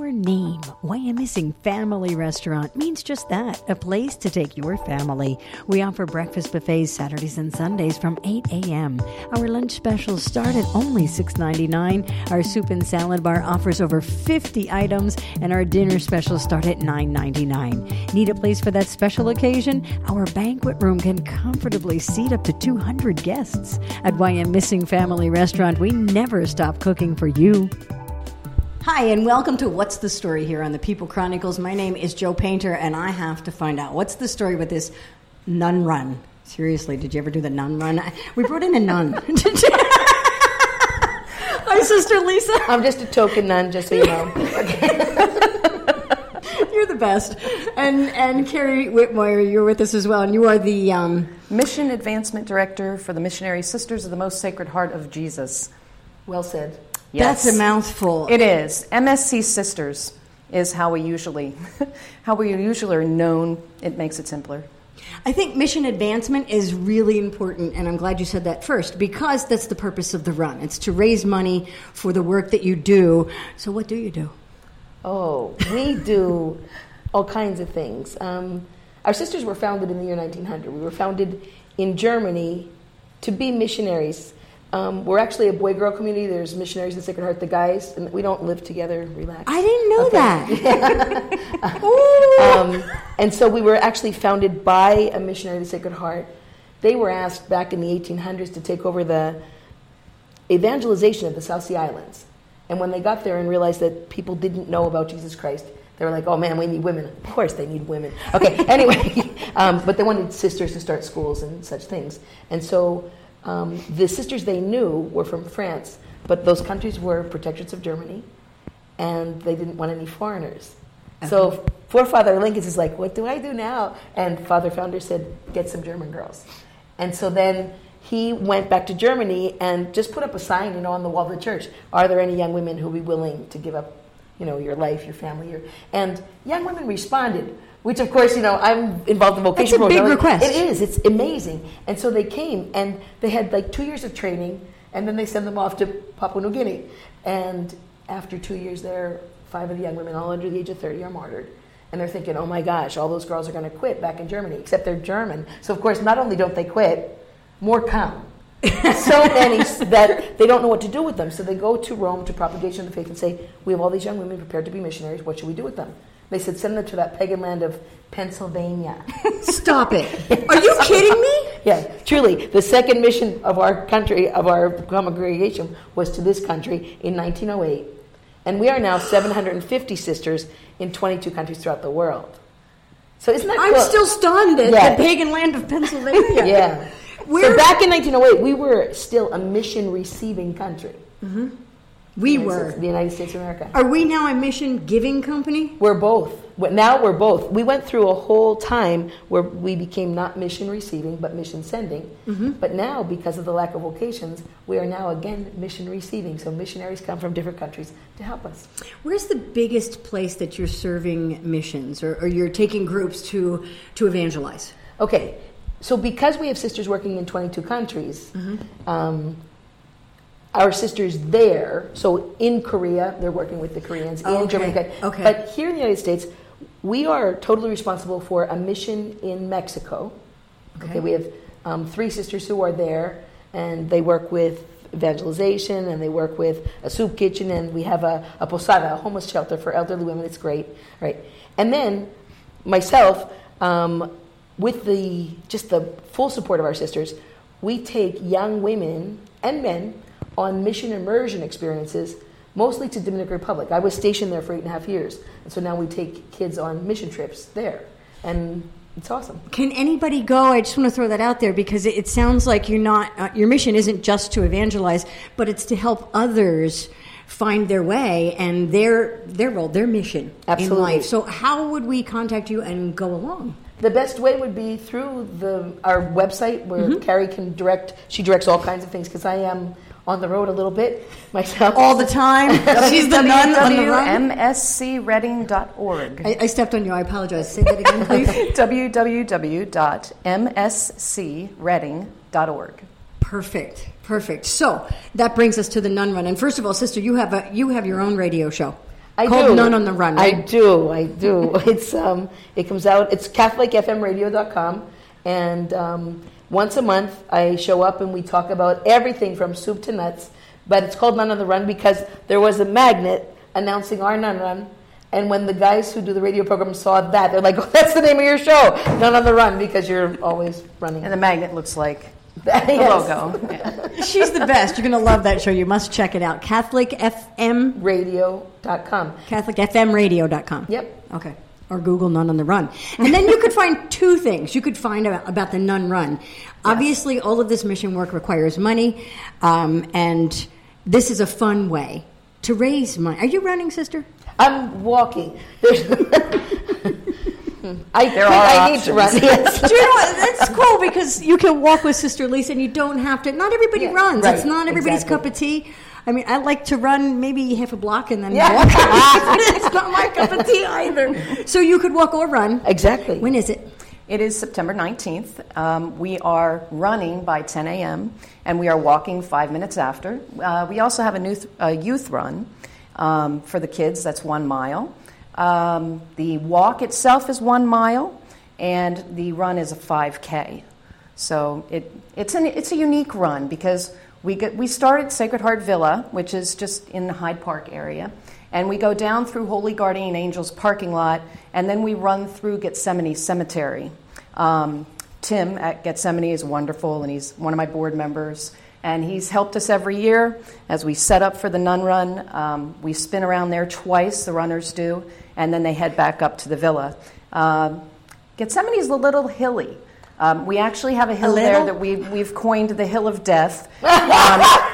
Our name, Wyomissing Family Restaurant, means just that a place to take your family. We offer breakfast buffets Saturdays and Sundays from 8 a.m. Our lunch specials start at only $6.99. Our soup and salad bar offers over 50 items, and our dinner specials start at $9.99. Need a place for that special occasion? Our banquet room can comfortably seat up to 200 guests. At Wyomissing Family Restaurant, we never stop cooking for you. Hi, and welcome to What's the Story here on the People Chronicles. My name is Joe Painter, and I have to find out what's the story with this nun run. Seriously, did you ever do the nun run? We brought in a nun. Hi, Sister Lisa. I'm just a token nun, just so you know. You're the best. And and Carrie Whitmoyer, you're with us as well, and you are the um, Mission Advancement Director for the Missionary Sisters of the Most Sacred Heart of Jesus. Well said. That's a mouthful. It is. MSC Sisters is how we usually how we usually are known. It makes it simpler. I think mission advancement is really important, and I'm glad you said that first because that's the purpose of the run. It's to raise money for the work that you do. So, what do you do? Oh, we do all kinds of things. Um, our sisters were founded in the year 1900. We were founded in Germany to be missionaries. Um, we're actually a boy girl community. There's missionaries in the Sacred Heart, the guys, and we don't live together. Relax. I didn't know that. um, and so we were actually founded by a missionary of the Sacred Heart. They were asked back in the 1800s to take over the evangelization of the South Sea Islands. And when they got there and realized that people didn't know about Jesus Christ, they were like, oh man, we need women. Of course they need women. Okay, anyway, um, but they wanted sisters to start schools and such things. And so um, the sisters they knew were from France, but those countries were protectorates of Germany, and they didn't want any foreigners. So poor Father Linckens is like, what do I do now? And Father Founder said, get some German girls. And so then he went back to Germany and just put up a sign, you know, on the wall of the church. Are there any young women who would be willing to give up, you know, your life, your family? Your... And young women responded, which of course, you know, I'm involved in vocation. That's a big program. request. It is. It's amazing. And so they came and they had like two years of training, and then they send them off to Papua New Guinea. And after two years there, five of the young women, all under the age of 30, are martyred. And they're thinking, oh my gosh, all those girls are going to quit back in Germany, except they're German. So, of course, not only don't they quit, more come. so many that they don't know what to do with them. So they go to Rome to Propagation of the Faith and say, We have all these young women prepared to be missionaries. What should we do with them? They said, Send them to that pagan land of Pennsylvania. Stop it. Are you kidding me? Yeah, truly. The second mission of our country, of our congregation, was to this country in 1908. And we are now 750 sisters in 22 countries throughout the world. So isn't that I'm cool? still stunned at Yeah. the pagan land of Pennsylvania. Yeah. Where- So back in 1908, we were still a mission receiving country. Mm-hmm. we United were. States- the United States of America. Are we now a mission giving company? We're both. Now we're both. We went through a whole time where we became not mission receiving, but mission sending. Mm-hmm. But now, because of the lack of vocations, we are now again mission receiving. So missionaries come from different countries to help us. Where's the biggest place that you're serving missions or, or you're taking groups to, to evangelize? Okay, so because we have sisters working in 22 countries, um, our sisters there, so in Korea, they're working with the Koreans, in Okay, Germany. okay. But here in the United States, we are totally responsible for a mission in Mexico. Okay, Okay. we have um, three sisters who are there, and they work with evangelization and they work with a soup kitchen and we have a, a posada a homeless shelter for elderly women it's great right and then myself um, with the just the full support of our sisters we take young women and men on mission immersion experiences mostly to dominican republic i was stationed there for eight and a half years and so now we take kids on mission trips there and it's awesome Can anybody go? I just want to throw that out there because it, it sounds like you're not, uh, your mission isn't just to evangelize, but it's to help others find their way and their their role, their mission in Absolutely. life. So how would we contact you and go along? The best way would be through the our website where mm-hmm. Carrie can direct. She directs all kinds of things because I am on the road a little bit myself. All the time. She's the nun on the run. www.mscreading.org. I, I stepped on you. I apologize. Say that again, please. www.mscreading.org. Perfect. Perfect. So that brings us to the nun run. And first of all, sister, you have a you have your own radio show. I Called do. Nun on the Run, I do. I do. it's um, it comes out. It's CatholicFMRadio.com, and um, once a month I show up and we talk about everything from soup to nuts. But it's called Nun on the Run because there was a magnet announcing our Nun Run. And when the guys who do the radio program saw that, they're like, "Oh, that's the name of your show, Nun on the Run," because you're always running. And the magnet looks like the Yes. logo. Yeah. She's the best. You're going to love that show. You must check it out. CatholicFMRadio.com. CatholicFMRadio.com. Yep. Okay. Or Google Nun on the Run. And then you could find two things. You could find out about the Nun Run. Obviously, all of this mission work requires money, um, and this is a fun way to raise money. Are you running, sister? I'm walking. There's I There think are I need to run. options. Yes. Do you know what? That's cool because you can walk with Sister Lisa and you don't have to. Not everybody Yeah, runs. right, it's not everybody's exactly. cup of tea. I mean, I like to run maybe half a block and then Yeah. walk. it's not my cup of tea either. So you could walk or run. Exactly. When is it? It is September 19th. Um, we are running by 10 a.m. and we are walking five minutes after. Uh, we also have a youth, a youth run um, for the kids, that's one mile. Um, the walk itself is one mile, and the run is a 5K. So it, it's, an, it's a unique run because we, get, we start at Sacred Heart Villa, which is just in the Hyde Park area, and we go down through Holy Guardian Angels parking lot, and then we run through Gethsemane Cemetery. Um, Tim at Gethsemane is wonderful, and he's one of my board members. And he's helped us every year as we set up for the Nun Run. Um, we spin around there twice, the runners do, and then they head back up to the villa. Um, Gethsemane is a little hilly. Um, we actually have a hill there that we, we've coined the Hill of Death.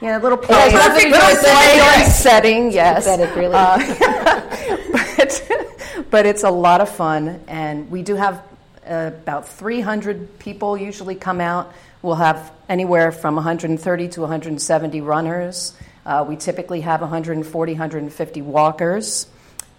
Um, yeah, a little play, to little play setting, yes. Pathetic, really. but, but it's a lot of fun, and we do have uh, about 300 people usually come out. We'll have anywhere from 130 to 170 runners. Uh, we typically have 140, 150 walkers.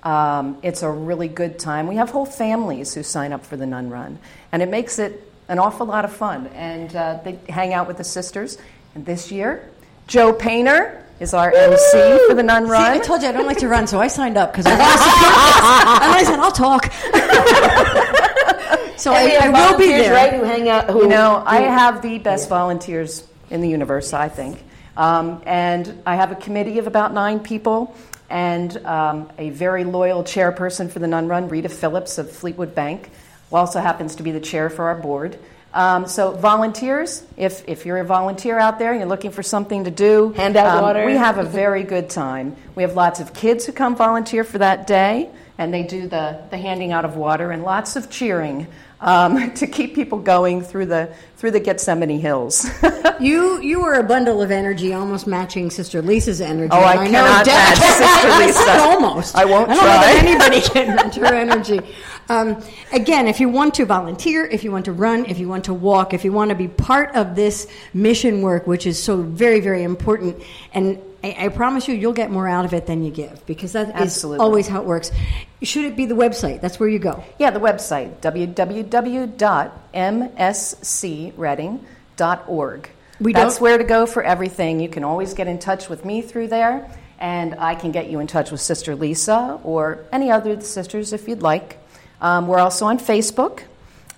Um, it's a really good time. We have whole families who sign up for the Nun Run, and it makes it an awful lot of fun. And uh, they hang out with the sisters. And this year, Joe Painter is our MC for the Nun Run. See. I told you I don't like to run, so I signed up because I want to support. And I said, I'll talk. so And I, I will be there. right? Who hang out? Who, You know, I have the best volunteers in the universe, I think. Um, and I have a committee of about nine people and um, a very loyal chairperson for the Nun Run, Rita Phillips of Fleetwood Bank, who also happens to be the chair for our board. Um, so, volunteers, if, if you're a volunteer out there and you're looking for something to do, Hand out um, water. We have a very good time. We have lots of kids who come volunteer for that day, and they do the, the handing out of water and lots of cheering um, to keep people going through the, through the Gethsemane Hills. You you were a bundle of energy, almost matching Sister Lisa's energy. Oh, I know cannot Deb- match Sister I Lisa. almost. I won't I don't know that anybody can match her energy. Um, again, if you want to volunteer, if you want to run, if you want to walk, if you want to be part of this mission work, which is so very very important, and I, I promise you, you'll get more out of it than you give because that is Absolutely. always how it works. Should it be the website? That's where you go. yeah, the website, www.mscreading.org. We That's don't- where to go for everything. You can always get in touch with me through there, and I can get you in touch with Sister Lisa or any other sisters if you'd like. Um, we're also on Facebook.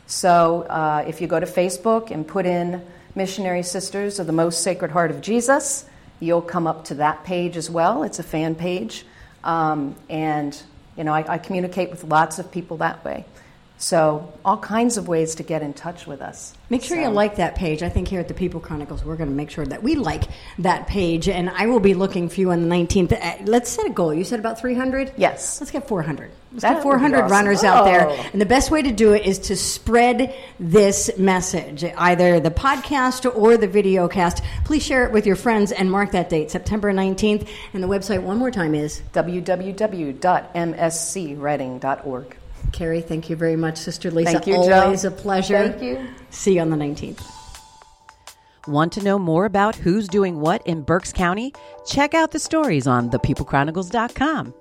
So uh, if you go to Facebook and put in Missionary Sisters of the Most Sacred Heart of Jesus, you'll come up to that page as well. It's a fan page. Um, and, you know, I, I communicate with lots of people that way. So, all kinds of ways to get in touch with us. Make sure So- you like that page. I think here at the People Chronicles, we're going to make sure that we like that page. And I will be looking for you on the 19th. Uh, Let's set a goal. You said about 300? Yes. Let's get 400. Let's That get 400 awesome. runners out there. Oh. And the best way to do it is to spread this message, either the podcast or the video cast. Please share it with your friends and mark that date, September 19th. And the website, one more time, is www.mscreading.org. Carrie. Thank you very much, Sister Lisa. Thank you, Jo. Always a pleasure. Thank you. See you on the 19th. Want to know more about who's doing what in Berks County? Check out the stories on thepeoplechronicles.com.